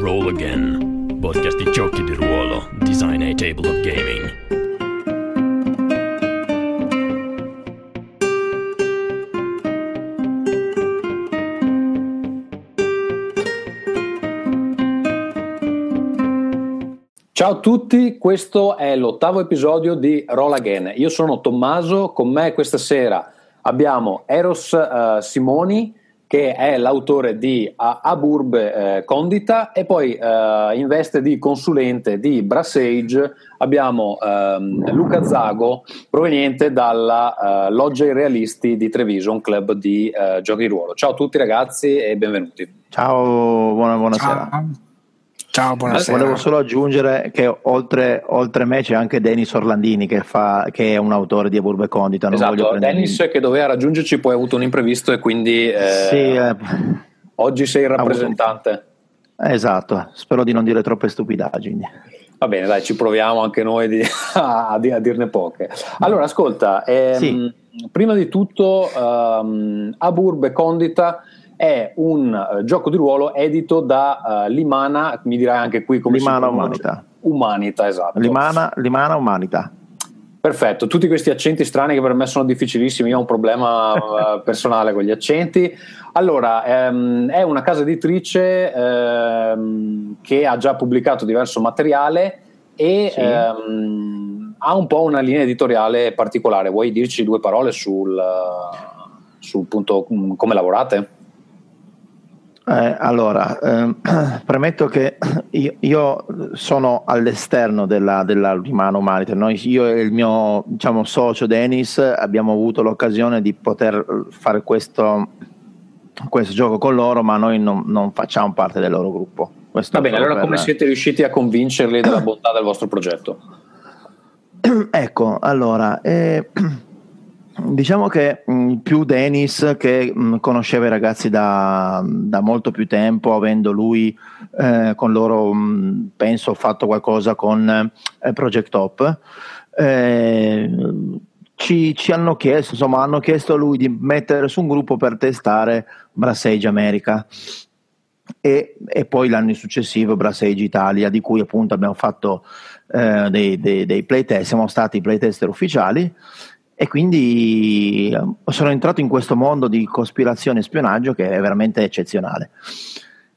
Roll Again, podcast di giochi di ruolo, design e table of gaming. Ciao a tutti, questo è l'ottavo episodio di Roll Again. Io sono Tommaso, con me questa sera abbiamo Eros uh, Simoni, che è l'autore di Aburb eh, Condita e poi eh, in veste di consulente di Brassage abbiamo ehm, Luca Zago proveniente dalla eh, Loggia I Realisti di Treviso, un club di eh, giochi di ruolo. Ciao a tutti ragazzi e benvenuti. Ciao, buona, buonasera. Ciao. Ciao, buonasera. Volevo solo aggiungere che oltre, oltre me c'è anche Denis Orlandini che, fa, che, è un autore di Aburbe Condita. Non esatto, Denis che doveva raggiungerci poi ha avuto un imprevisto e quindi eh, sì, eh, oggi sei il rappresentante. Esatto, spero di non dire troppe stupidaggini. Va bene, dai, ci proviamo anche noi di, a, a, dirne poche. Allora, ascolta, ehm, sì. prima di tutto um, Aburbe Condita è un uh, gioco di ruolo edito da uh, Limana, mi dirai anche qui come Limana si Umanita. Umanita, esatto. Limana, Limana Umanita. Perfetto, tutti questi accenti strani che per me sono difficilissimi, io ho un problema uh, personale con gli accenti. Allora, ehm, è una casa editrice ehm, che ha già pubblicato diverso materiale e sì. ehm, ha un po' una linea editoriale particolare. Vuoi dirci due parole sul, sul punto mm, come lavorate? Eh, allora, ehm, premetto che io, io, sono all'esterno della, della Rimano Monitor. Noi, io e il mio diciamo, socio Denis abbiamo avuto l'occasione di poter fare questo, questo gioco con loro, ma noi non, non facciamo parte del loro gruppo. Questo Va bene, allora per... come siete riusciti a convincerli della bontà del vostro progetto? ecco, allora... Eh, Diciamo che mh, mm, più Dennis che mh, mm, conosceva i ragazzi da, da, molto più tempo, avendo lui eh, con loro, mh, mm, penso, fatto qualcosa con eh, Project Top, eh, ci, ci, hanno chiesto, insomma, hanno chiesto a lui di mettere su un gruppo per testare Brassage America. E, e poi l'anno successivo Brassage Italia, di cui appunto abbiamo fatto eh, dei, dei, dei playtest, siamo stati playtester ufficiali e quindi eh, sono entrato in questo mondo di cospirazione e spionaggio che è veramente eccezionale.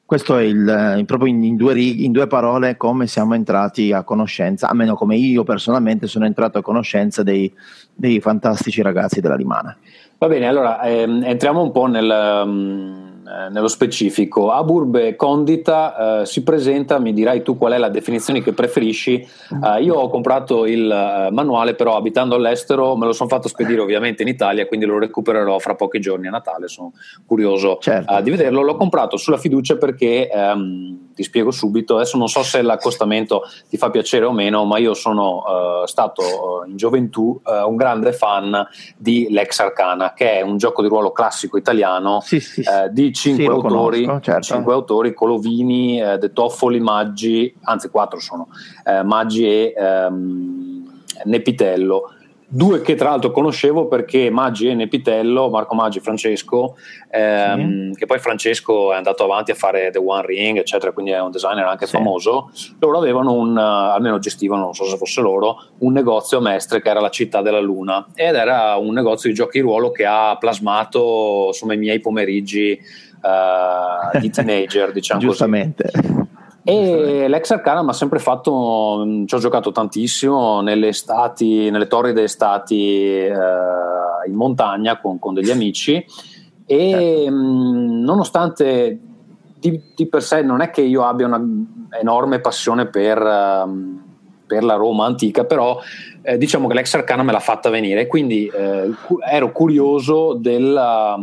Questo è il, eh, proprio in, in, due in due parole come siamo entrati a conoscenza, almeno come io personalmente sono entrato a conoscenza dei, dei fantastici ragazzi della Rimana. Va bene, allora ehm, entriamo un po' nel... Eh, nello specifico. Aburbe Condita eh, si presenta, mi dirai tu qual è la definizione che preferisci. Eh, io ho comprato il eh, manuale, però abitando all'estero me lo sono fatto spedire ovviamente in Italia, quindi lo recupererò fra pochi giorni a Natale. Sono curioso certo. Eh, di vederlo. L'ho comprato sulla fiducia perché ehm, ti spiego subito. Adesso non so se l'accostamento ti fa piacere o meno, ma io sono uh, stato in gioventù uh, un grande fan di Lex Arcana, che è un gioco di ruolo classico italiano sì, sì, uh, di cinque, sì, autori, conosco, certo. cinque autori, Colovini, eh, De Toffoli, Maggi, anzi quattro sono, eh, Maggi e ehm, Nepitello. Due che tra l'altro conoscevo perché Maggi e Nepitello, Marco Maggi e Francesco, ehm, sì. che poi Francesco è andato avanti a fare The One Ring, eccetera, quindi è un designer anche sì. famoso. Loro avevano un, almeno gestivano, non so se fosse loro, un negozio a Mestre che era la città della Luna ed era un negozio di giochi di ruolo che ha plasmato insomma i miei pomeriggi uh, di teenager, diciamo Giustamente. così. E l'ex Arcana mi ha sempre fatto, mm, ci ho giocato tantissimo nelle estati, nelle torride estati eh, in montagna con, con, degli amici. E certo. mh, nonostante di, di, per sé non è che io abbia una enorme passione per, um, per la Roma antica, però eh, diciamo che l'ex Arcana me l'ha fatta venire, quindi eh, ero curioso della,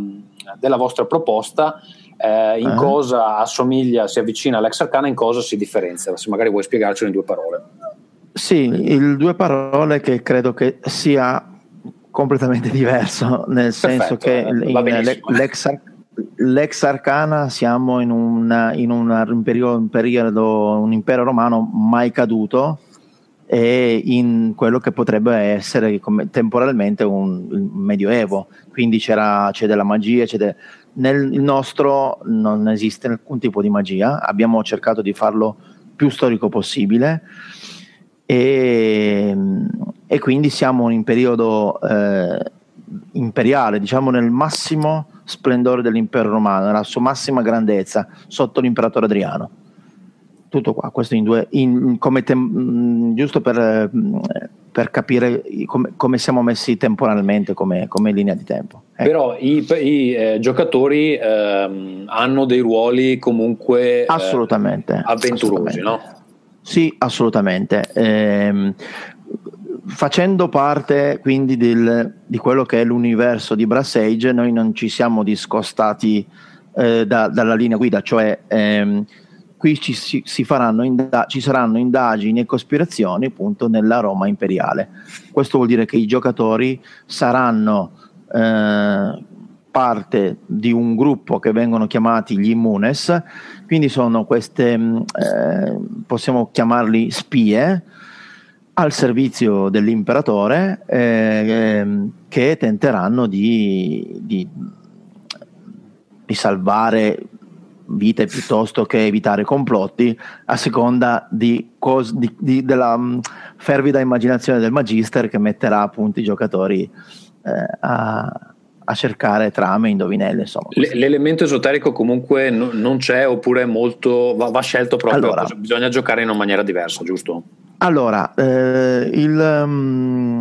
della vostra proposta eh, in uh-huh. cosa assomiglia, si avvicina all'ex arcana, in cosa si differenzia. Se magari vuoi spiegarcelo in due parole. Sì, in due parole che credo che sia completamente diverso, nel Perfetto, senso che eh, l'ex, l'ex, arcana siamo in, una, in una, un, periodo, un, periodo, un impero romano mai caduto e in quello che potrebbe essere come, temporalmente un, un, medioevo. Quindi c'era, c'è della magia, c'è de... nel nostro non esiste alcun tipo di magia, abbiamo cercato di farlo più storico possibile. E, e quindi siamo in periodo eh, imperiale, diciamo nel massimo splendore dell'impero romano, nella sua massima grandezza sotto l'imperatore Adriano tutto qua, questo in due, in, tem- giusto per, per capire come, come, siamo messi temporalmente come, come linea di tempo. Ecco. Però i, i eh, giocatori eh, hanno dei ruoli comunque assolutamente, eh, avventurosi, assolutamente. no? Sì, assolutamente. Eh, facendo parte quindi del, di quello che è l'universo di Brass Age, noi non ci siamo discostati eh, da, dalla linea guida, cioè ehm, qui ci, si, si inda- ci saranno indagini e cospirazioni appunto nella Roma imperiale. Questo vuol dire che i giocatori saranno eh, parte di un gruppo che vengono chiamati gli immunes, quindi sono queste, mm, eh, possiamo chiamarli spie, al servizio dell'imperatore eh, che tenteranno di, di, di salvare vite piuttosto che evitare complotti a seconda di cos- di, di, della um, fervida immaginazione del magister che metterà appunto i giocatori eh, a, a, cercare trame, indovinelle. Insomma, L- l'elemento esoterico comunque no, non c'è oppure molto, va, va scelto proprio, allora, bisogna giocare in una maniera diversa, giusto? Allora, eh, il, um,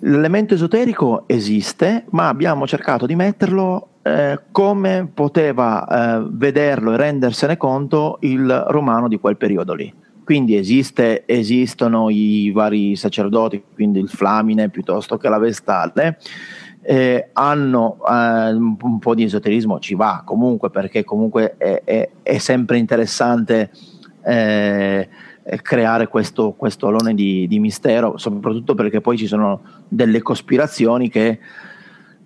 l'elemento esoterico esiste, ma abbiamo cercato di metterlo eh, come poteva eh, vederlo e rendersene conto il romano di quel periodo lì. Quindi esiste, esistono i vari sacerdoti, quindi il Flamine piuttosto che la Vestale, eh, hanno eh, un po' di esoterismo, ci va comunque perché comunque è, è, è sempre interessante eh, creare questo, questo alone di, di, mistero, soprattutto perché poi ci sono delle cospirazioni che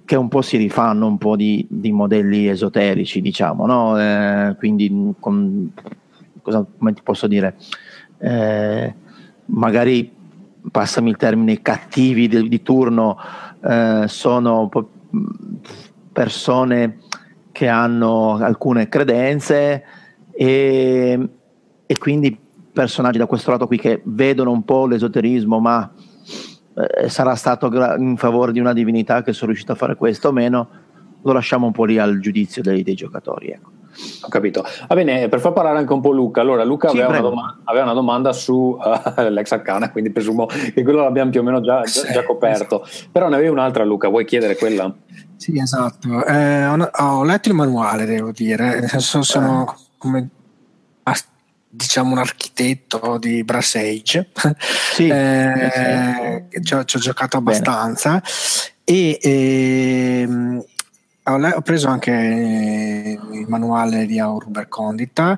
che un po' si rifanno un po' di, di modelli esoterici, diciamo, no? Eh, quindi, con, cosa, come ti posso dire? Eh, magari, passami il termine, cattivi di, di turno eh, sono persone che hanno alcune credenze e, e quindi personaggi da questo lato qui che vedono un po' l'esoterismo, ma eh, sarà stato in favore di una divinità che sono riuscito a fare questo o meno, lo lasciamo un po' lì al giudizio dei, dei giocatori. Ecco. Ho capito. Va bene, per far parlare anche un po' Luca, allora Luca sì, aveva, una doma- aveva, una domanda su uh, l'ex arcana, quindi presumo che quello l'abbiamo più o meno già, sì, già coperto. Esatto. Però ne avevi un'altra Luca, vuoi chiedere quella? Sì, esatto. Eh, ho, ho, letto il manuale, devo dire, nel senso sono eh. come diciamo un architetto di Brass Age sì, eh, sì. Ci, ho, ci, ho, giocato abbastanza Bene. e ehm, ho, preso anche il manuale di Aurber Condita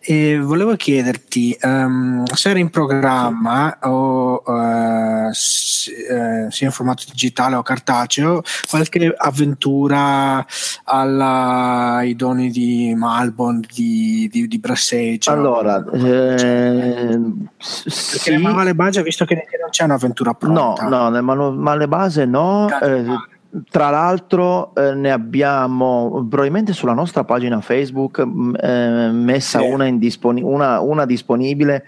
e volevo chiederti um, se era in programma o uh, sia in formato digitale o cartaceo qualche avventura alla, ai doni di Malbon di, di, di Brassage allora eh, sì. nel manuale base visto che non c'è un'avventura pronta. No, no nel manuale base no eh, tra l'altro eh, ne abbiamo probabilmente sulla nostra pagina Facebook eh, messa sì. una, indisponi- una, una, disponibile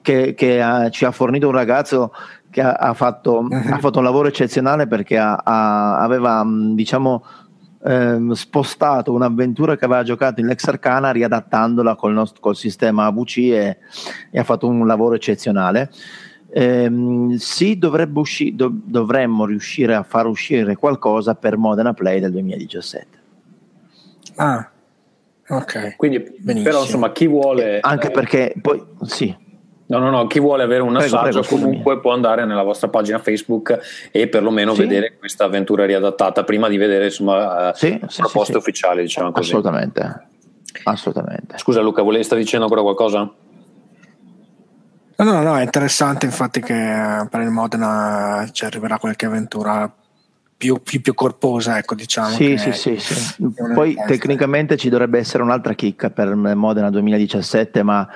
che, che ha, ci ha fornito un ragazzo che ha, ha, fatto, ha fatto, un lavoro eccezionale perché aveva diciamo eh, spostato un'avventura che aveva giocato in Lex Arcana riadattandola col, nostro, col sistema AVC e, e ha fatto un lavoro eccezionale ehm, sì, usci- do- dovremmo riuscire a far uscire qualcosa per Modena Play del 2017. Ah, ok. Quindi, Benissimo. però, insomma, chi vuole. Anche eh, perché poi sì. No, no, no, chi vuole avere un prego, assaggio prego, comunque può andare nella vostra pagina Facebook e perlomeno sì. vedere questa avventura riadattata prima di vedere insomma sì, sì, proposte sì, ufficiali, diciamo così. Assolutamente. Assolutamente. Scusa Luca, volevi stavi dicendo ancora qualcosa? No, no, no, è interessante infatti che eh, per il Modena ci arriverà qualche avventura più, più, più corposa, ecco, diciamo. Sì, sì, sì, sì. Poi tecnicamente ci dovrebbe essere un'altra chicca per Modena 2017, ma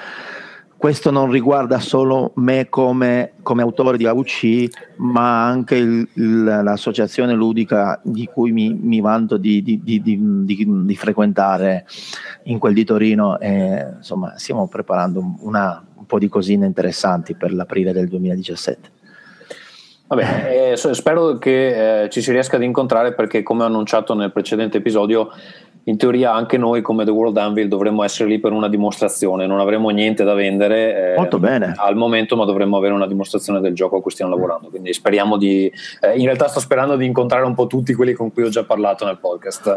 questo non riguarda solo me come, come autore di AVC, ma anche il, il, l'associazione ludica di cui mi, mi vanto di, di, di, di, frequentare in quel di Torino. E, insomma, stiamo preparando una, un po' di cosine interessanti per l'aprile del 2017. Va bene, eh, spero che eh, ci si riesca ad incontrare perché come ho annunciato nel precedente episodio in teoria anche noi come The World Anvil dovremmo essere lì per una dimostrazione, non avremo niente da vendere eh, al momento, ma dovremmo avere una dimostrazione del gioco a cui stiamo lavorando. Quindi speriamo di. Eh, in realtà sto sperando di incontrare un po' tutti quelli con cui ho già parlato nel podcast.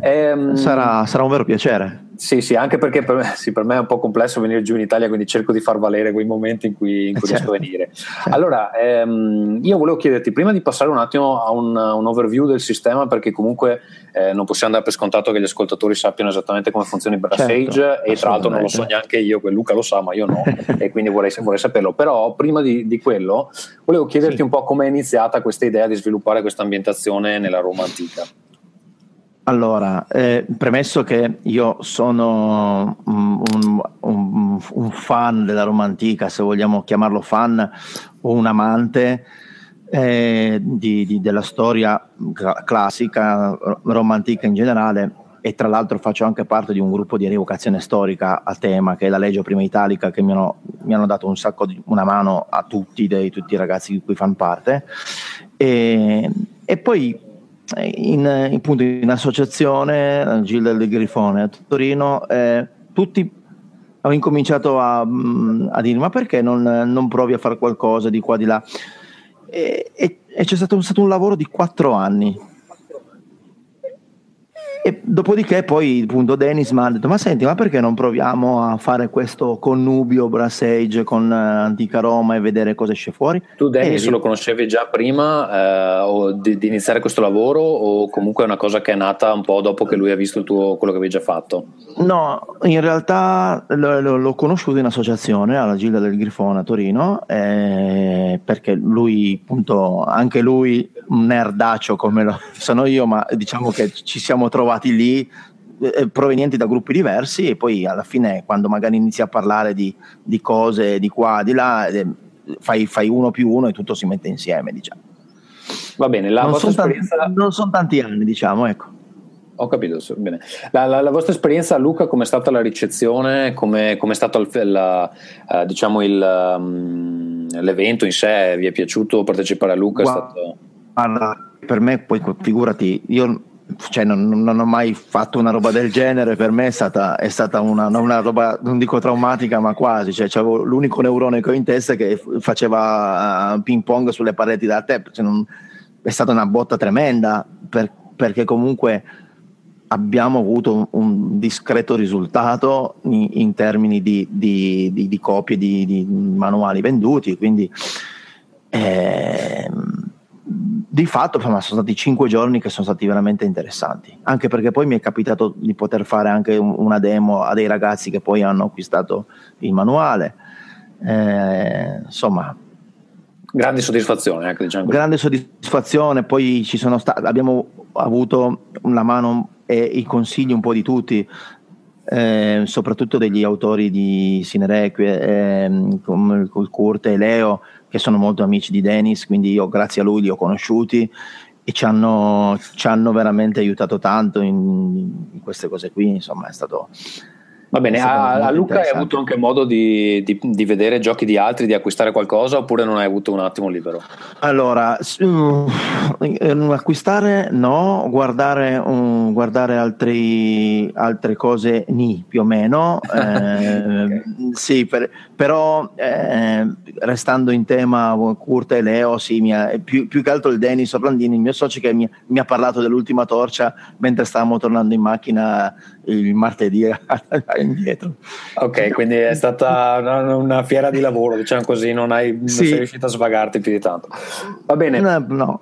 Ehm, sarà, sarà un vero piacere. Sì, sì, anche perché per me, sì, per me, è un po' complesso venire giù in Italia, quindi cerco di far valere quei momenti in cui, in cui certo. riesco a venire. Allora, ehm, io volevo chiederti, prima di passare un attimo a un, un overview del sistema, perché comunque eh, non possiamo dare per scontato che gli ascoltatori sappiano esattamente come funziona il Brass certo, e tra l'altro non lo so neanche io, Luca lo sa, ma io no, e quindi vorrei, vorrei, saperlo. Però prima di, di quello, volevo chiederti sì. un po' come è iniziata questa idea di sviluppare questa ambientazione nella Roma antica. Allora, eh, premesso che io sono un, un, un, fan della Roma antica, se vogliamo chiamarlo fan, o un amante eh, di, di, della storia classica, Roma antica in generale, e tra l'altro faccio anche parte di un gruppo di rievocazione storica a tema, che è la Legge Prima Italica, che mi hanno, mi hanno dato un sacco di una mano a tutti, dei, tutti i ragazzi di cui fanno parte. E, e poi in, appunto, in associazione Gilda del Grifone a Torino, eh, tutti ho incominciato a, mm, a dire ma perché non, non, provi a fare qualcosa di qua di là? E, e, e c'è stato, stato un lavoro di quattro anni e dopodiché poi appunto Dennis mi ha detto ma senti ma perché non proviamo a fare questo connubio Brass Age con uh, Antica Roma e vedere cosa esce fuori? Tu Dennis e... lo conoscevi già prima uh, di, di, iniziare questo lavoro o comunque è una cosa che è nata un po' dopo che lui ha visto tuo, quello che avevi già fatto? No, in realtà l- l'ho conosciuto in associazione alla Gilda del Grifone a Torino eh, perché lui appunto anche lui un nerdaccio come lo sono io ma diciamo che ci siamo trovati trovati lì eh, provenienti da gruppi diversi e poi alla fine quando magari inizi a parlare di, di cose di qua, di là, eh, fai, fai, uno più uno e tutto si mette insieme, diciamo. Va bene, la non vostra sono esperienza... Tanti, non sono tanti anni, diciamo, ecco. Ho capito, bene. La, la, la, vostra esperienza, Luca, com'è stata la ricezione? Come è stato il, la, uh, diciamo il, um, l'evento in sé? Vi è piaciuto partecipare a Luca? Guarda, stato... per me, poi figurati, io cioè non, non, ho mai fatto una roba del genere, per me è stata, è stata una, una, roba, non dico traumatica, ma quasi, cioè l'unico neurone che ho in testa che faceva uh, ping pong sulle pareti da te, cioè non, è stata una botta tremenda per, perché comunque abbiamo avuto un, un discreto risultato in, in termini di, di, di, di copie di, manuali venduti, quindi... Eh, di fatto insomma, sono stati cinque giorni che sono stati veramente interessanti, anche perché poi mi è capitato di poter fare anche una demo a dei ragazzi che poi hanno acquistato il manuale. Eh, insomma, grande soddisfazione. Ecco, diciamo grande soddisfazione, poi ci sono stati, abbiamo avuto la mano e i consigli un po' di tutti. Eh, soprattutto degli autori di Sinerequie, eh, come Kurt e Leo, che sono molto amici di Dennis, quindi io grazie a lui li ho conosciuti e ci hanno, ci hanno veramente aiutato tanto in, in, queste cose qui, insomma è stato Va bene, a, a, Luca hai avuto anche modo di, di, di, vedere giochi di altri, di acquistare qualcosa oppure non hai avuto un attimo libero? Allora, uh, acquistare no, guardare, um, guardare altri, altre cose ni più o meno, eh, okay. sì, per, però eh, restando in tema Kurt e Leo, sì, ha, più, più, che altro il Denis Orlandini, il mio socio che mi, mi ha parlato dell'ultima torcia mentre stavamo tornando in macchina il martedì indietro. Ok, quindi è stata una, una, fiera di lavoro, diciamo così, non, hai, non sì. sei riuscito a svagarti più di tanto. Va bene. No. no.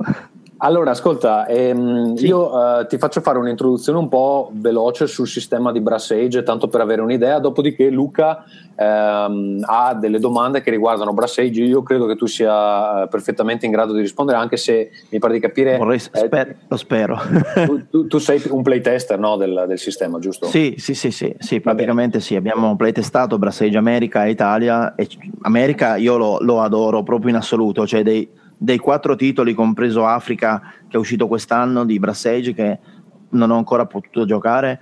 Allora, ascolta, ehm, sì. io eh, ti faccio fare un'introduzione un po' veloce sul sistema di Brass Age, tanto per avere un'idea, dopodiché Luca ehm, ha delle domande che riguardano Brass Age, io credo che tu sia eh, perfettamente in grado di rispondere, anche se mi pare di capire... Vorrei, eh, sper- lo spero. tu, tu, tu, sei un playtester no, del, del, sistema, giusto? Sì, sì, sì, sì, sì praticamente sì, abbiamo playtestato Brass Age America e Italia, e America io lo, lo adoro proprio in assoluto, cioè dei dei quattro titoli, compreso Africa, che è uscito quest'anno di Brass Age, che non ho ancora potuto giocare,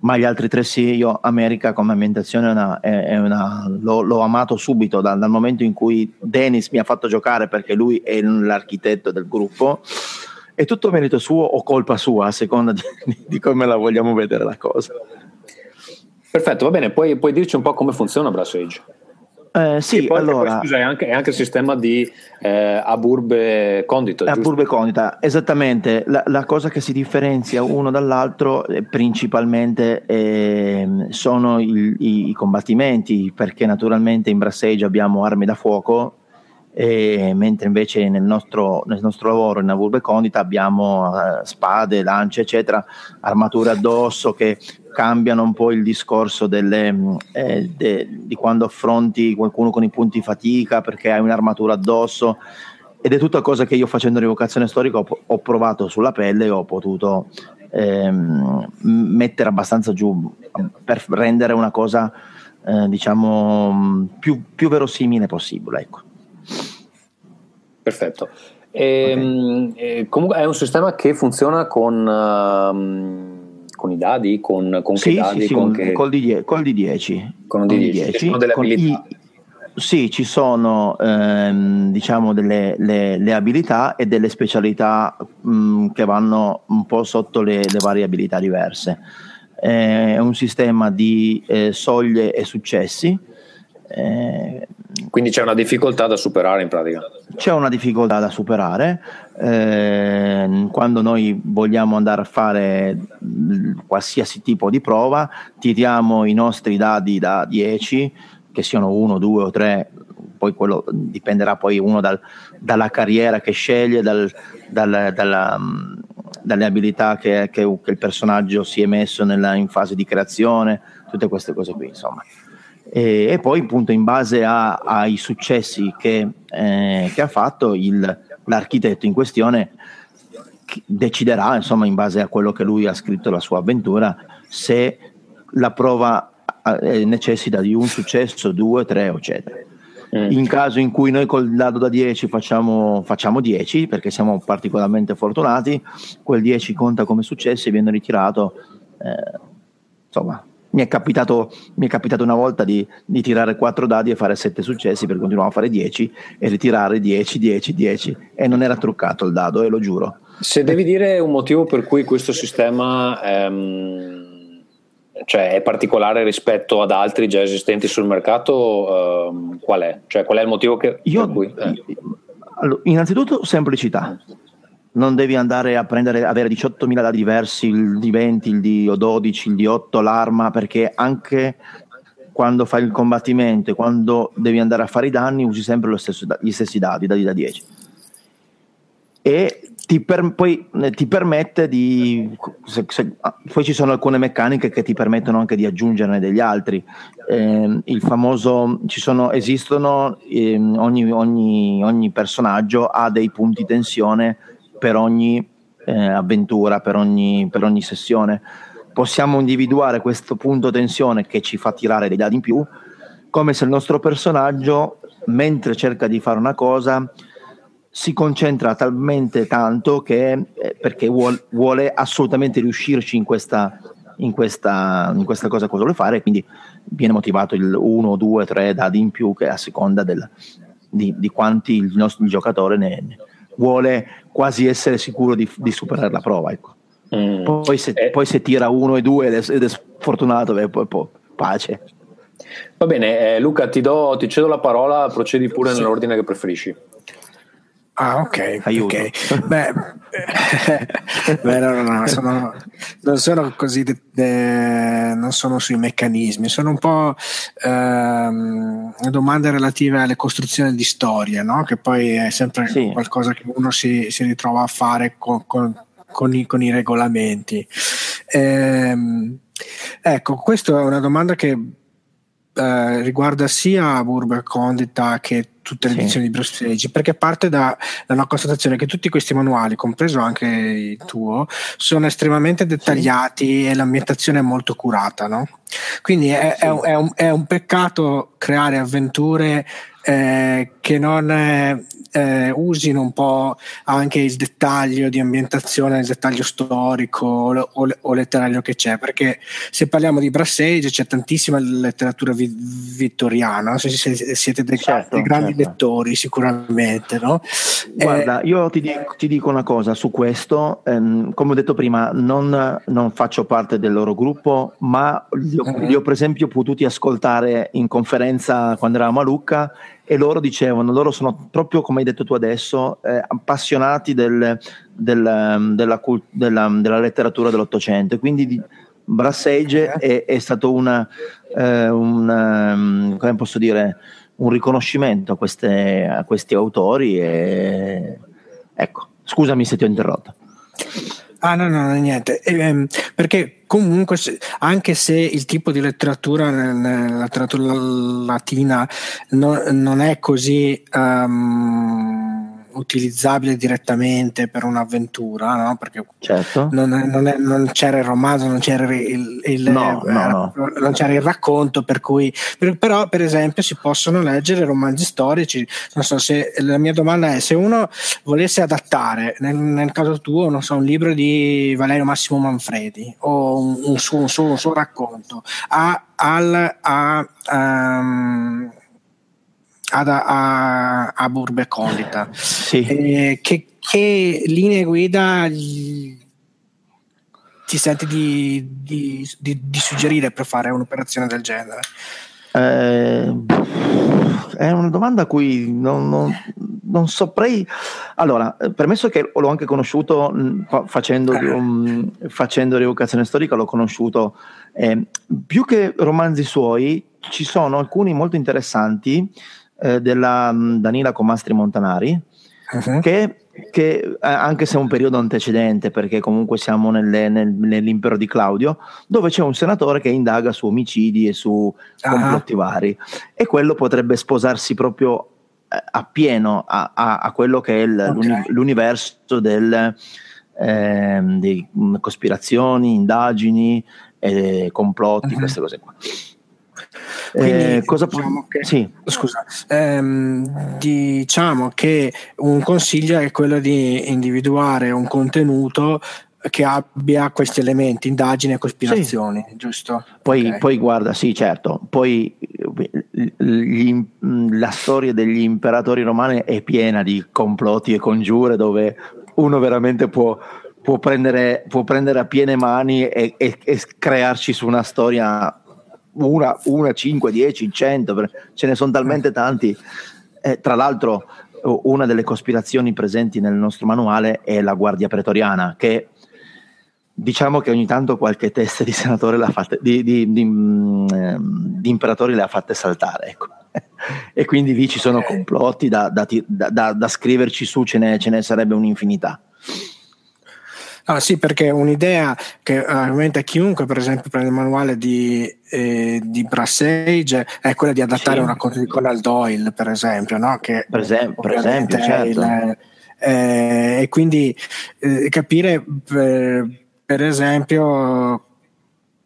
ma gli altri tre sì, io America come ambientazione è una, è una, l'ho, l'ho, amato subito dal, dal, momento in cui Dennis mi ha fatto giocare perché lui è l'architetto del gruppo. È tutto merito suo o colpa sua, a seconda di, di come la vogliamo vedere la cosa. Perfetto, va bene, puoi, puoi dirci un po' come funziona Brass Age? Eh, sì, allora, poi, scusa, è anche, è anche, il sistema di eh, Aburbe Condita. Aburbe Condita, esattamente. La, la, cosa che si differenzia uno dall'altro eh, principalmente eh, sono il, i, i, combattimenti, perché naturalmente in Brassage abbiamo armi da fuoco, mentre invece nel nostro, nel nostro, lavoro in Aburbe Condita abbiamo uh, spade, lance, eccetera, armature addosso che cambiano un po' il discorso delle, mm, eh, de, di quando affronti qualcuno con i punti fatica perché hai un'armatura addosso ed è tutta cosa che io facendo rievocazione storica ho, ho provato sulla pelle e ho potuto ehm, mettere abbastanza giù per rendere una cosa eh, diciamo mm, più, più, verosimile possibile ecco. Perfetto e, okay. Ehm, e comunque è un sistema che funziona con uh, con i dadi? Con, con sì, che dadi? Sì, sì, con che... col, D10, col D10. Con il D10. Ci sono delle abilità. I, sì, ci sono ehm, diciamo delle le, le abilità e delle specialità mh, che vanno un po' sotto le, le varie abilità diverse. Eh, è un sistema di eh, soglie e successi. Eh, quindi c'è una difficoltà da superare in pratica. C'è una difficoltà da superare. Eh, quando noi vogliamo andare a fare qualsiasi tipo di prova, tiriamo i nostri dadi da 10, che siano 1, 2 o 3, poi quello dipenderà poi uno dal, dalla carriera che sceglie, dal, dal, dalla, dalle abilità che, che, che, il personaggio si è messo nella, in fase di creazione, tutte queste cose qui, insomma e, e poi appunto in base a, ai successi che, eh, che ha fatto il, l'architetto in questione deciderà insomma in base a quello che lui ha scritto la sua avventura se la prova eh, necessita di un successo, due, tre eccetera mm. in caso in cui noi col dado da 10 facciamo, facciamo 10 perché siamo particolarmente fortunati quel 10 conta come successo e viene ritirato eh, insomma mi è capitato, mi è capitato una volta di, di, tirare 4 dadi e fare 7 successi per continuare a fare 10 e ritirare 10, 10, 10 e non era truccato il dado, e eh, lo giuro. Se devi dire un motivo per cui questo sistema ehm, cioè è particolare rispetto ad altri già esistenti sul mercato, ehm, qual è? Cioè, qual è il motivo che, Io, per cui... Eh. Allora, innanzitutto semplicità non devi andare a prendere, avere 18.000 dati diversi, il D20, il D12, il D8, l'arma, perché anche quando fai il combattimento quando devi andare a fare i danni usi sempre stesso, gli stessi dati, dati da 10. E ti, per, poi eh, ti permette di... Se, se, poi ci sono alcune meccaniche che ti permettono anche di aggiungerne degli altri. Eh, il famoso... Sono, esistono, eh, ogni, ogni, ogni personaggio ha dei punti tensione per ogni eh, avventura, per ogni, per ogni sessione. Possiamo individuare questo punto tensione che ci fa tirare dei dadi in più, come se il nostro personaggio, mentre cerca di fare una cosa, si concentra talmente tanto che eh, perché vuole, vuole, assolutamente riuscirci in questa, in questa, in questa cosa che vuole fare, quindi viene motivato il 1, 2, 3 dadi in più che a seconda del, di, di, quanti il nostro il giocatore ne, vuole quasi essere sicuro di, di superare la prova. Ecco. Mm. Poi, se, eh. poi, se, tira uno e due ed è, ed è sfortunato, beh, poi, poi, pace. Va bene, eh, Luca, ti, do, ti, cedo la parola, procedi pure sì. nell'ordine che preferisci. Ah, ok. Aiuto. okay. Beh, beh no, no, no, sono, non sono così, de, de, non sono sui meccanismi, sono un po' ehm, domande relative alle costruzioni di storie, no? che poi è sempre sì. qualcosa che uno si, si, ritrova a fare con, con, con, i, con i, regolamenti. Ehm, ecco, questa è una domanda che eh, riguarda sia Burber Condita che tutte le sì. edizioni di Bruce Age, perché parte da, da, una constatazione che tutti questi manuali, compreso anche il tuo, sono estremamente dettagliati sì. e l'ambientazione è molto curata, no? Quindi è, sì. è, è, un, è, un, peccato creare avventure eh, che non eh, eh, usino un po' anche il dettaglio di ambientazione, il dettaglio storico o, o, letterario che c'è, perché se parliamo di Brass Age c'è tantissima letteratura vi- vittoriana, se, se, siete dei, certo, dei grandi certo. lettori sicuramente. No? Guarda, eh, io ti dico, ti dico, una cosa su questo, ehm, come ho detto prima, non, non, faccio parte del loro gruppo, ma li ho, uh-huh. li ho per esempio potuti ascoltare in conferenza quando eravamo a Lucca e loro dicevano, loro sono proprio come hai detto tu adesso, eh, appassionati del, del, ehm, della, della, della, letteratura dell'Ottocento, quindi di, Brass Age è, è stato una, eh, un, um, come posso dire, un riconoscimento a, queste, a questi autori e ecco, scusami se ti ho interrotto. Ah no, no, niente, eh, perché comunque anche se il tipo di letteratura nella letteratura latina no, non è così um, utilizzabile direttamente per un'avventura, no? perché certo. non, non, è, non, c'era il romanzo, non c'era il, il, no, eh, no, non c'era il racconto, per cui, per, però per esempio si possono leggere romanzi storici, non so se la mia domanda è se uno volesse adattare, nel, nel caso tuo, non so, un libro di Valerio Massimo Manfredi o un, un, suo, un suo, un suo racconto a, al, a um, ad, a, a Burbe Condita. Sì. Eh, che, che, linee guida gli, ti senti di, di, di, di, suggerire per fare un'operazione del genere? Eh, è una domanda a cui non, non, non, saprei. Allora, permesso che l'ho anche conosciuto facendo, um, facendo rievocazione storica, l'ho conosciuto eh, più che romanzi suoi, ci sono alcuni molto interessanti eh, della mm, Danila Comastri Montanari, uh-huh. che, che, eh, anche se è un periodo antecedente, perché comunque siamo nelle, nel, nell'impero di Claudio, dove c'è un senatore che indaga su omicidi e su uh-huh. complotti vari, e quello potrebbe sposarsi proprio eh, appieno a, a, a, quello che è il, okay. l'universo del, eh, di mm, cospirazioni, indagini, eh, complotti, uh-huh. queste cose qua. Quindi, eh, cosa diciamo che, sì. scusa, ehm, diciamo che un consiglio è quello di individuare un contenuto che abbia questi elementi, indagini e cospirazioni, sì. giusto? Poi, okay. poi, guarda, sì, certo, poi gli, la storia degli imperatori romani è piena di complotti e congiure dove uno veramente può, può, prendere, può prendere, a piene mani e, e, e crearci su una storia una, una 5, 10, 100, ce ne sono talmente tanti. Eh, tra l'altro, una delle cospirazioni presenti nel nostro manuale è la Guardia Pretoriana, che diciamo che ogni tanto qualche testa di senatore l'ha fatta, di, di, di, mm, di imperatori le ha fatte saltare. Ecco. e quindi lì ci sono complotti da, da, da, da scriverci su, ce ne, ce ne sarebbe un'infinità. Ah sì, perché un'idea che ovviamente uh, chiunque per esempio prende il manuale di, eh, di Brassage è quella di adattare sì. un racconto di Conan Doyle, per esempio, no? Che per esempio, per esempio certo. il, eh, e quindi eh, capire per, per, esempio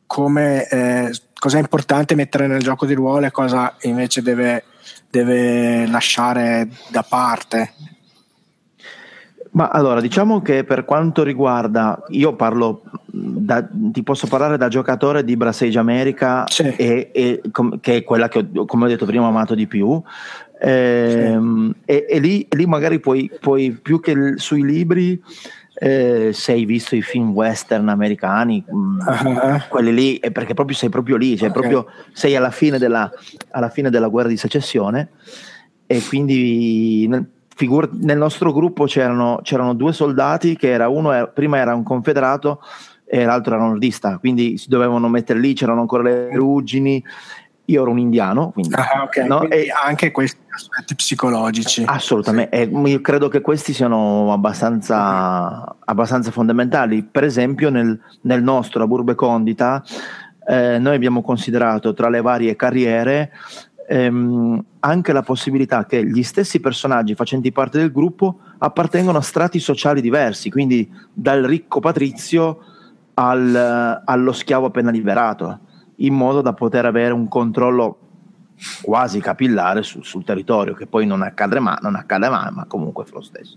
come eh, cosa è importante mettere nel gioco di ruolo e cosa invece deve, deve lasciare da parte ma allora, diciamo che per quanto riguarda, io parlo, da, ti posso parlare da giocatore di Brassage America, sì. e, e, com, che è quella che, ho, come ho detto prima, ho amato di più. Ehm, sì. e, e lì, lì, magari puoi, puoi più che sui libri, eh, se hai visto i film western americani, uh-huh. quelli lì, perché proprio sei proprio lì, cioè okay. proprio sei alla fine, della, alla fine della guerra di secessione, e quindi figur- nel nostro gruppo c'erano, c'erano, due soldati che era uno era, prima era un confederato e l'altro era nordista, quindi si dovevano mettere lì, c'erano ancora le ruggini. Io ero un indiano, quindi, ah, okay. no? quindi e anche questi aspetti psicologici. Assolutamente, sì. e credo che questi siano abbastanza, abbastanza fondamentali. Per esempio, nel, nel nostro, a Burbe Condita, eh, noi abbiamo considerato tra le varie carriere ehm, anche la possibilità che gli stessi personaggi facenti parte del gruppo appartengono a strati sociali diversi, quindi dal ricco patrizio al, allo schiavo appena liberato, in modo da poter avere un controllo quasi capillare sul, sul territorio, che poi non accade mai, non accade mai ma comunque fa lo stesso.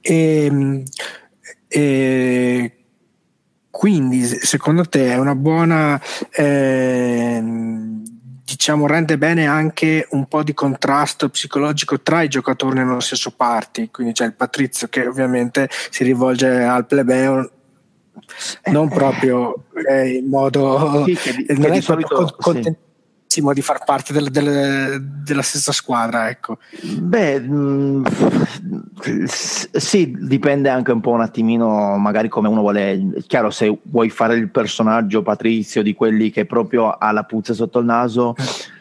E, ehm, e quindi secondo te è una buona eh, diciamo rende bene anche un po' di contrasto psicologico tra i giocatori nello stesso party, quindi c'è il patrizio che ovviamente si rivolge al plebeo non proprio eh, in modo sì, che, non che è solito, con, sì. di far parte del, del, della stessa squadra ecco. beh mh, mm, sì dipende anche un po' un attimino magari come uno vuole chiaro se vuoi fare il personaggio patrizio di quelli che proprio ha la puzza sotto il naso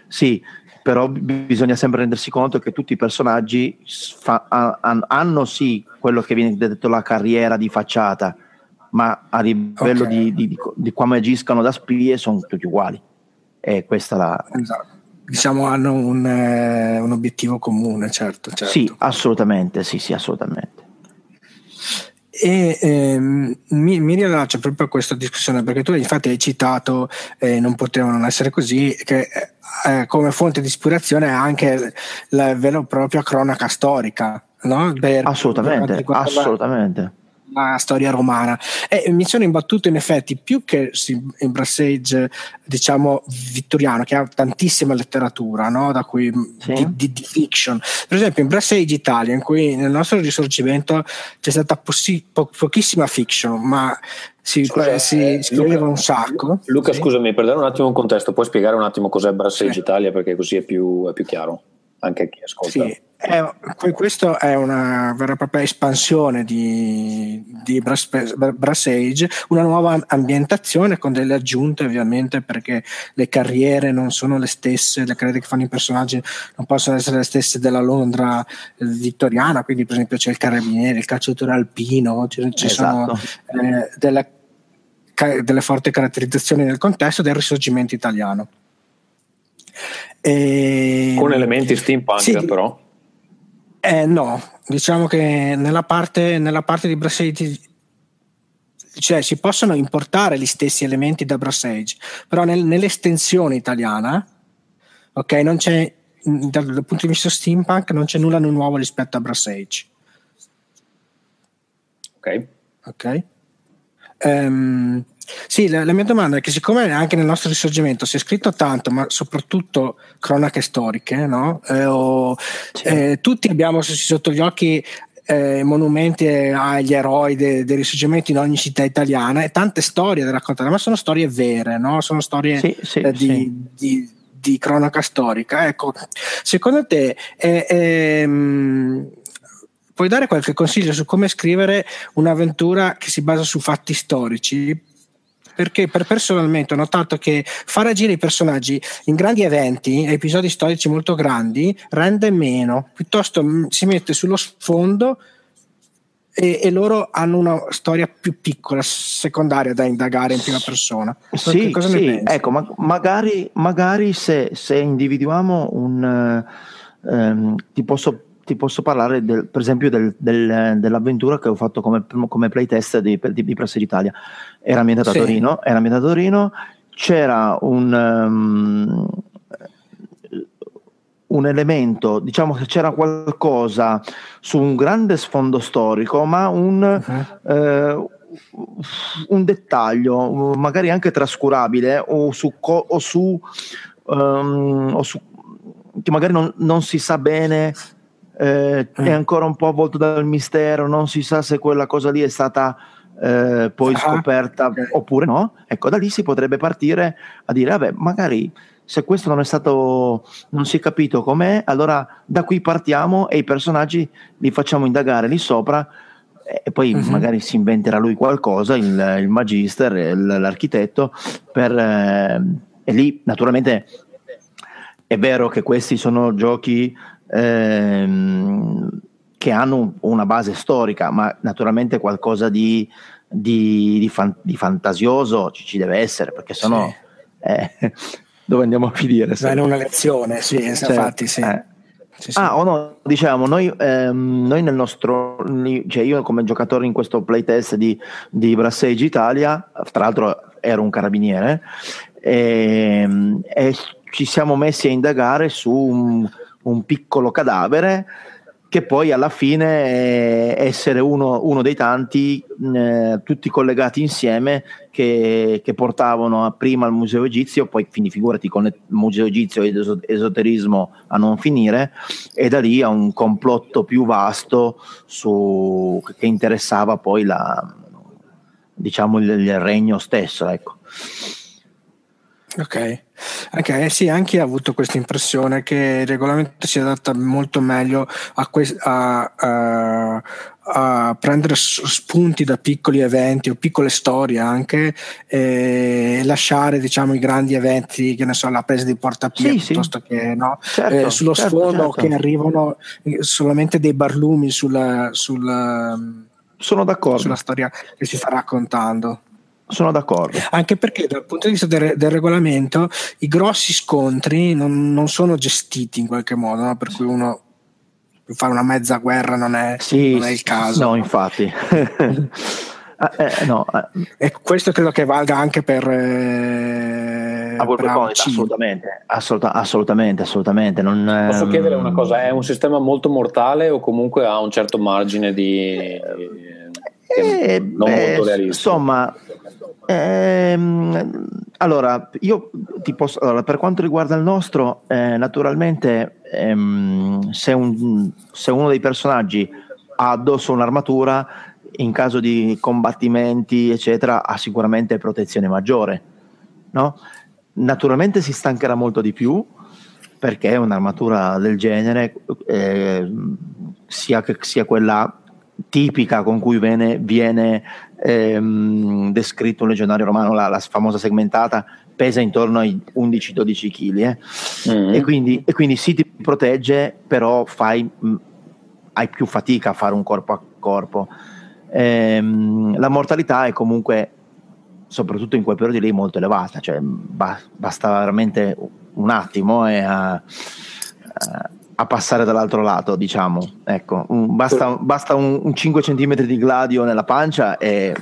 sì però bisogna sempre rendersi conto che tutti i personaggi fa, hanno sì quello che viene detto la carriera di facciata ma a livello okay. di, di, di, come agiscano da spie sono tutti uguali. E questa la... Esatto. Diciamo hanno un, eh, un obiettivo comune, certo, certo, Sì, assolutamente, sì, sì, assolutamente. E ehm, mi, mi, riallaccio proprio a questa discussione perché tu infatti hai citato eh, non potevano non essere così che eh, come fonte di ispirazione è anche la vera e propria cronaca storica no? per, assolutamente per assolutamente la storia romana e mi sono imbattuto in effetti più che in Brassage diciamo vittoriano che ha tantissima letteratura no? da cui, sì. di, di, di, fiction per esempio in Brassage Italia in cui nel nostro risorgimento c'è stata possi- po- pochissima fiction ma si, Scusa, si eh, scriveva Luca, un sacco Luca sì. scusami per dare un attimo un contesto puoi spiegare un attimo cos'è Brassage sì. Italia perché così è più, è più chiaro anche a chi ascolta sì è, questo è una vera e propria espansione di, di Brass, Brass, Age, una nuova ambientazione con delle aggiunte ovviamente perché le carriere non sono le stesse, le carriere che fanno i personaggi non possono essere le stesse della Londra vittoriana, quindi per esempio c'è il carabiniere, il calciatore alpino, ci, ci esatto. sono eh, delle, delle forti caratterizzazioni nel contesto del risorgimento italiano. E... Con elementi steampunk sì, però? Eh, no, diciamo che nella parte, nella parte di Brassage cioè si possono importare gli stessi elementi da Brassage, però nel, nell'estensione italiana, ok, non c'è dal, dal, punto di vista steampunk non c'è nulla di nuovo rispetto a Brassage. Ok. Ok. Um, sì, la, la, mia domanda è che siccome anche nel nostro risorgimento si è scritto tanto, ma soprattutto cronache storiche, no? eh, o, sì. eh, tutti abbiamo sotto gli occhi eh, monumenti agli eroi dei de risorgimento in ogni città italiana e tante storie da raccontare, ma sono storie vere, no? sono storie sì, sì, eh, di, di, di, cronaca storica. Ecco, secondo te è, mh, puoi dare qualche consiglio su come scrivere un'avventura che si basa su fatti storici? Perché per personalmente ho notato che far agire i personaggi in grandi eventi, episodi storici molto grandi, rende meno, piuttosto mm, si mette sullo sfondo e, e, loro hanno una storia più piccola, secondaria da indagare in prima persona. Sì, sì ecco, ma magari, magari se, se, individuiamo un... Um, ti posso ti posso parlare del, per esempio del, del, dell'avventura che ho fatto come, come playtest di, di, di Press Italia. Era ambientata sì. a Torino, era ambientata a Torino, c'era un, um, un elemento, diciamo che c'era qualcosa su un grande sfondo storico, ma un, uh-huh. eh, un dettaglio, magari anche trascurabile, o su, o su, um, o su che magari non, non si sa bene eh, è mm. ancora un po' avvolto dal mistero, non si sa se quella cosa lì è stata eh, poi ah, scoperta okay. oppure no. Ecco, da lì si potrebbe partire a dire, vabbè, magari se questo non è stato, non si è capito com'è, allora da qui partiamo e i personaggi li facciamo indagare lì sopra e poi uh-huh. magari si inventerà lui qualcosa, il, il magister, l'architetto, per, eh, e lì naturalmente è vero che questi sono giochi ehm, che hanno una base storica, ma naturalmente qualcosa di, di, di, fan, di fantasioso ci, ci, deve essere, perché sennò sì. eh, dove andiamo a finire? Beh, una lezione, sì, cioè, infatti sì. Eh. Sì, sì. Ah, o no, diciamo, noi, ehm, noi, nel nostro, cioè io come giocatore in questo playtest di, di Brassage Italia, tra l'altro ero un carabiniere, e, ehm, e ci siamo messi a indagare su un, un piccolo cadavere che poi alla fine essere uno, uno dei tanti, eh, tutti collegati insieme, che, che, portavano prima al museo egizio, poi quindi figurati con il museo egizio e esoterismo a non finire, e da lì a un complotto più vasto su, che interessava poi la, diciamo il, il regno stesso. Ecco. Ok, okay sì, anche ho avuto questa impressione che il regolamento si adatta molto meglio a, que- a, a, a, prendere spunti da piccoli eventi o piccole storie anche e lasciare diciamo i grandi eventi, che ne so, la presa di Porta Pia sì, piuttosto sì. che no, certo, eh, sullo certo, sfondo certo. che arrivano solamente dei barlumi sulla, sulla, Sono d'accordo. sulla storia che si sta raccontando. Sono d'accordo. Anche perché dal punto di vista del, del regolamento i scontri non, non, sono gestiti in qualche modo, no? per cui uno fare una mezza guerra non è, sì, non è il caso. No, infatti. Ah, eh, no, eh. E questo credo che valga anche per, eh, per assolutamente, assoluta, assolutamente, assolutamente. Non, Posso chiedere una cosa: è un sistema molto mortale o comunque ha un certo margine di. Eh, non beh? Insomma, Ehm, allora, io ti posso, allora, per quanto riguarda il nostro, eh, naturalmente ehm, se, un, se, uno dei personaggi ha addosso un'armatura, in caso di combattimenti, eccetera, ha sicuramente protezione maggiore. No? Naturalmente si stancherà molto di più perché un'armatura del genere, eh, sia, sia quella tipica con cui viene, viene ehm, descritto un legionario romano, la, la, famosa segmentata, pesa intorno ai 11-12 kg eh? mm-hmm. e, quindi, e, quindi, sì ti protegge, però fai, mh, hai più fatica a fare un corpo a corpo. Ehm, la mortalità è comunque, soprattutto in quel periodo lì, molto elevata, cioè ba- basta veramente un attimo e a, a a passare dall'altro lato, diciamo. Ecco, un, basta, basta un, un, 5 cm di gladio nella pancia e,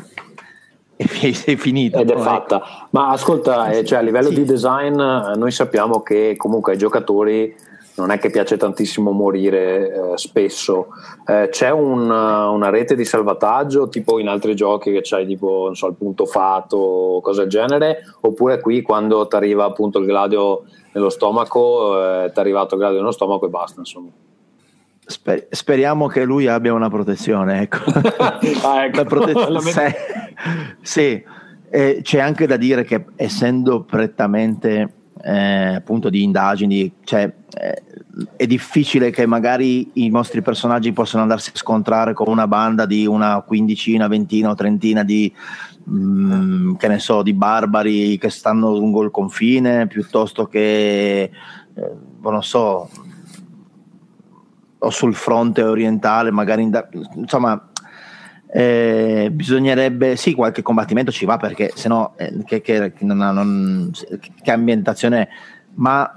e sei finito. Ed è fatta. Ma ascolta, eh, cioè, a livello sì. di design, eh, noi sappiamo che comunque ai giocatori non è che piace tantissimo morire eh, spesso. Eh, c'è un, una rete di salvataggio, tipo in altri giochi che c'hai tipo so, il punto fato o cose del genere, oppure qui quando ti arriva appunto il gladio nello stomaco, eh, ti è arrivato il grado nello stomaco e basta, insomma. Sper- speriamo che lui abbia una protezione, ecco. ah, ecco. protezione sì, sì. Eh, c'è anche da dire che essendo prettamente eh, appunto di indagini, cioè, eh, è difficile che magari i nostri personaggi possano andarsi a scontrare con una banda di una quindicina, ventina o trentina di mh, mm, che ne so, di barbari che stanno lungo il confine piuttosto che, eh, non so, o sul fronte orientale, magari, in, insomma, eh, bisognerebbe, sì, qualche combattimento ci va perché sennò eh, che, che, non, che ambientazione ma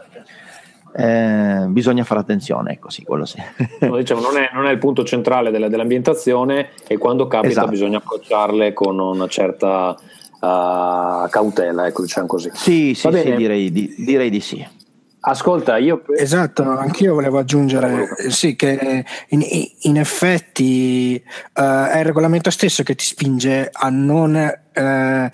eh, bisogna fare attenzione, ecco sì, quello sì. No, diciamo, non, è, non, è, il punto centrale della, dell'ambientazione e quando capita esatto. bisogna approcciarle con una certa uh, cautela, ecco diciamo così. Sì, sì, sì direi, di, direi di sì. Ascolta, io... Esatto, anch'io volevo aggiungere sì, che in, in effetti uh, è il regolamento stesso che ti spinge a non... Uh,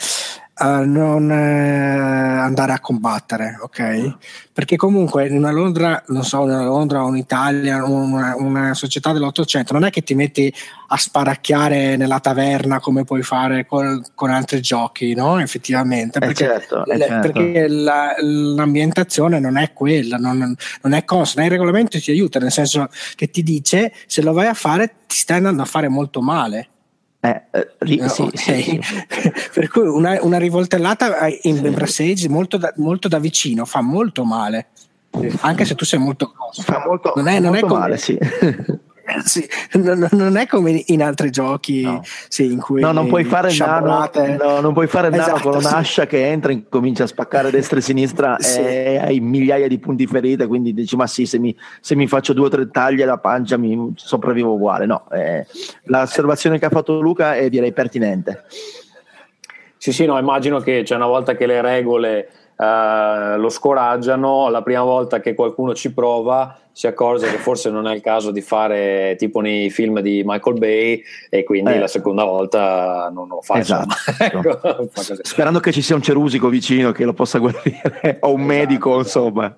a non eh, andare a combattere, ok? Perché comunque in una Londra, non so, una Londra o un'Italia, una, una società dell'Ottocento, non è che ti metti a sparacchiare nella taverna come puoi fare con, con altri giochi, no? Effettivamente, eh, perché, certo, eh le, certo. perché la, l'ambientazione non è quella, non, non è consona. Il regolamento ti aiuta, nel senso che ti dice se lo vai a fare ti stai andando a fare molto male. Eh, eh, No, sì, ok. sì, sì. per cui una, una rivoltellata in Brassage molto molto da vicino fa molto male anche se tu sei molto grosso Fa molto, non è, non è molto come, male, sì. sì, non, non è come in altri giochi No. sì, in cui No, non puoi fare il nano, sciabolate- no, non puoi fare il nano Esatto, con sì. un'ascia che entra e comincia a spaccare destra e sinistra Sì. e hai migliaia di punti ferite, quindi dici ma sì, se mi, se mi faccio due o tre taglie alla pancia mi sopravvivo uguale. No, eh, l'osservazione che ha fatto Luca è direi pertinente. Sì, sì, no, immagino che cioè, una volta che le regole eh, lo scoraggiano, la prima volta che qualcuno ci prova si accorge che forse non è il caso di fare tipo nei film di Michael Bay e quindi Eh. la seconda volta non lo fa. Esatto. Ecco, fa. Sperando che ci sia un cerusico vicino che lo possa guarire o un medico, insomma.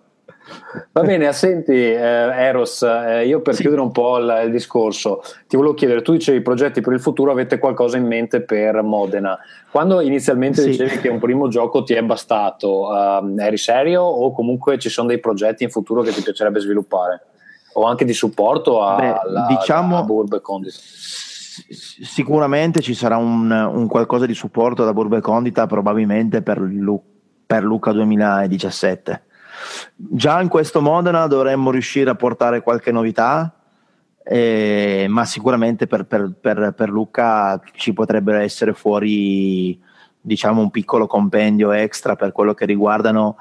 Va bene, senti eh, Eros, eh, io per Sì. chiudere un po' il, il discorso, ti volevo chiedere, tu dicevi progetti per il futuro, avete qualcosa in mente per Modena? Quando inizialmente Sì. dicevi che un primo gioco ti è bastato, ehm, eri serio o comunque ci sono dei progetti in futuro che ti piacerebbe sviluppare? O anche di supporto a, Beh, alla, diciamo- a Burb e Condit? Sicuramente ci sarà un, un qualcosa di supporto da Burbe Condita probabilmente per, Lu- per Luca 2017. Già in questo Modena dovremmo riuscire a portare qualche novità, eh, ma sicuramente per, per- per- per Luca ci potrebbe essere fuori diciamo un piccolo compendio extra per quello che riguardano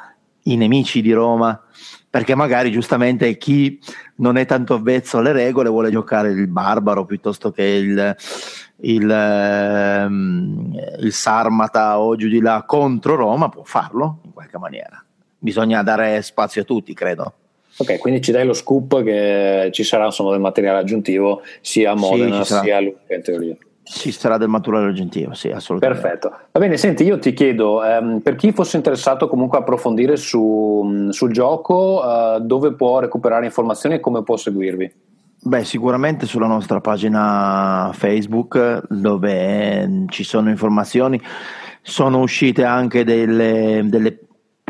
i nemici di Roma, perché magari giustamente chi non è tanto avvezzo alle regole vuole giocare il barbaro piuttosto che il, il, ehm, il Sarmata o giù di là contro Roma, può farlo in qualche maniera. Bisogna dare spazio a tutti, credo. Ok, quindi ci dai lo scoop che ci sarà insomma del materiale aggiuntivo sia a Sì, Modena sarà. sia a Lucca in teoria. Ci sarà del maturale argentino, sì, assolutamente. Perfetto. Va bene, senti, io ti chiedo, ehm, per chi fosse interessato comunque a approfondire su- mh, sul gioco, eh, dove può recuperare informazioni e come può seguirvi? Beh, sicuramente sulla nostra pagina Facebook dove eh, ci sono informazioni, sono uscite anche delle, delle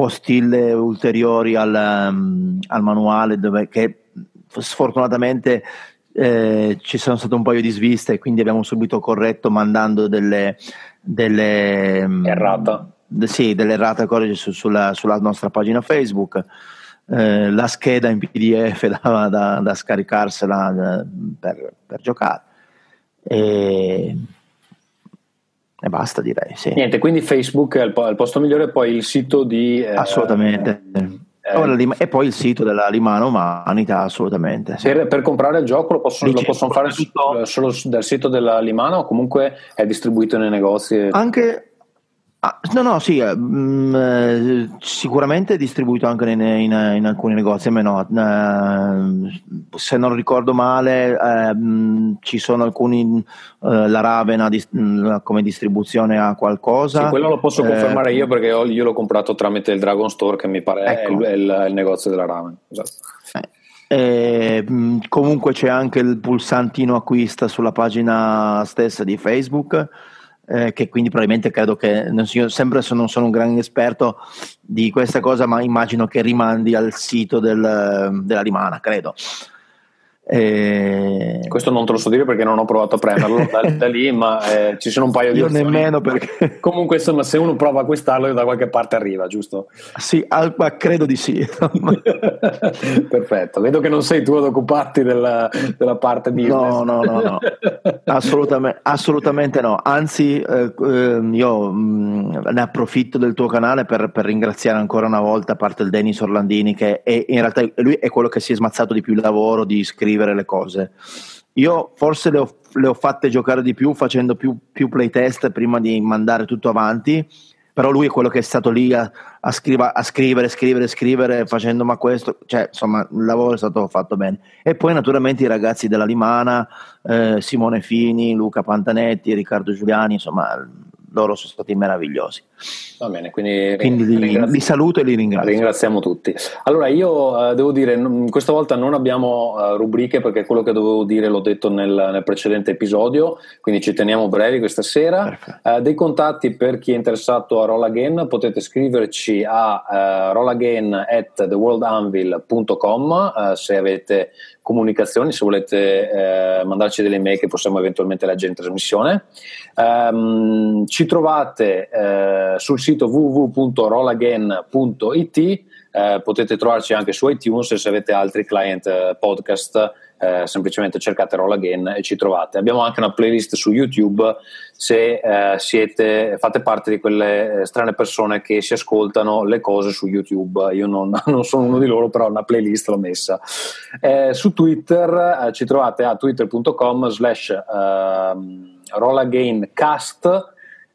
postille ulteriori al, um, al manuale dove, che sfortunatamente eh, ci sono state un paio di sviste e quindi abbiamo subito corretto mandando delle, delle mm, Errata. de- sì, delle errate corrige su- sulla, sulla nostra pagina Facebook eh, la scheda in PDF da, da- da scaricarsela eh, per, per giocare e basta direi sì. Niente, quindi Facebook è il, po- il posto migliore, poi il sito di... eh, assolutamente eh, Lim- e poi il sito della Limana Umanita assolutamente sì. per, per comprare il gioco lo possono, lo possono fare solo dal sito della Limana o comunque è distribuito nei negozi? Anche ah, no, no, sì, eh, sicuramente è distribuito anche in, in- in alcuni negozi, a me no. eh, se non ricordo male, mm, ci sono alcuni, eh, la Raven ha dis- mm, come distribuzione a qualcosa. Sì, quello lo posso confermare io perché ho- io l'ho comprato tramite il Dragon Store che mi pare è, Ecco. il, è il- è il negozio della ramen. Esatto. Eh, mh, comunque c'è anche il pulsantino acquista sulla pagina stessa di Facebook, eh, che quindi probabilmente credo che, io sempre se non sono un gran esperto di questa cosa, ma immagino che rimandi al sito del- della Rimana, credo. Eh, Questo non te lo so dire perché non ho provato a prenderlo da, da lì, ma eh, ci sono un paio di io opzioni. nemmeno perché Comunque, insomma, se uno prova a acquistarlo, da qualche parte arriva, giusto? sì, al- ma credo di sì. Perfetto. Vedo che non sei tu ad occuparti della, della parte business. No, no, no, no. Assolutamente, assolutamente no. Anzi, eh, ehm, io mh, ne approfitto del tuo canale per, per ringraziare ancora una volta, a parte il Denis Orlandini, che è, in realtà lui è quello che si è smazzato di più il lavoro di scrivere le cose. Io forse le ho, le ho fatte giocare di più facendo più, più playtest prima di mandare tutto avanti. Però lui è quello che è stato lì a, a, scriva- a scrivere, scrivere, scrivere, facendo ma questo, cioè insomma il lavoro è stato fatto bene. E poi naturalmente i ragazzi della Limana, eh, Simone Fini, Luca Pantanetti, Riccardo Giuliani, insomma loro sono stati meravigliosi. Va bene, quindi, quindi li, li, saluto e li ringrazio. Ringraziamo tutti. Allora io uh, devo dire, n- questa volta non abbiamo uh, rubriche perché quello che dovevo dire l'ho detto nel, nel precedente episodio, quindi ci teniamo brevi questa sera. Uh, dei contatti per chi è interessato a Roll Again potete scriverci a uh, rollagain at theworldanvil.com se avete comunicazioni, se volete mandarci delle mail che possiamo eventualmente leggere in trasmissione. Um, ci trovate sul sito sito www.rollagain.it eh, potete trovarci anche su iTunes se avete altri client eh, podcast eh, semplicemente cercate Roll Again e ci trovate. Abbiamo anche una playlist su YouTube se eh, siete, fate parte di quelle eh, strane persone che si ascoltano le cose su YouTube. Io non, non sono uno di loro però una playlist l'ho messa. Eh, su Twitter ci trovate a twitter.com slash ehm, rollagaincast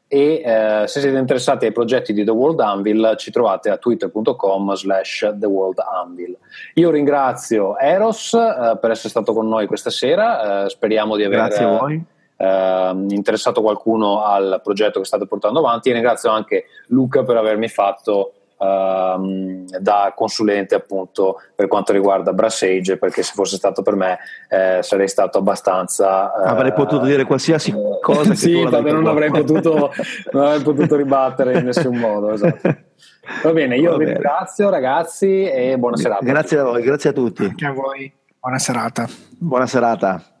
e eh, se siete interessati ai progetti di The World Anvil ci trovate a twitter.com slash The World Anvil. Io ringrazio Eros eh, per essere stato con noi questa sera. Eh, speriamo di aver eh, interessato qualcuno al progetto che state portando avanti. E ringrazio anche Luca per avermi fatto Uh, da consulente appunto per quanto riguarda Brassage perché se fosse stato per me eh, sarei stato abbastanza uh, avrei potuto dire qualsiasi cosa sì, vabbè, non, avrei potuto, non avrei potuto ribattere in nessun modo esatto. va bene io va vi bene. ringrazio ragazzi e buona serata grazie a voi grazie a tutti. Anche a voi buona serata. Buona serata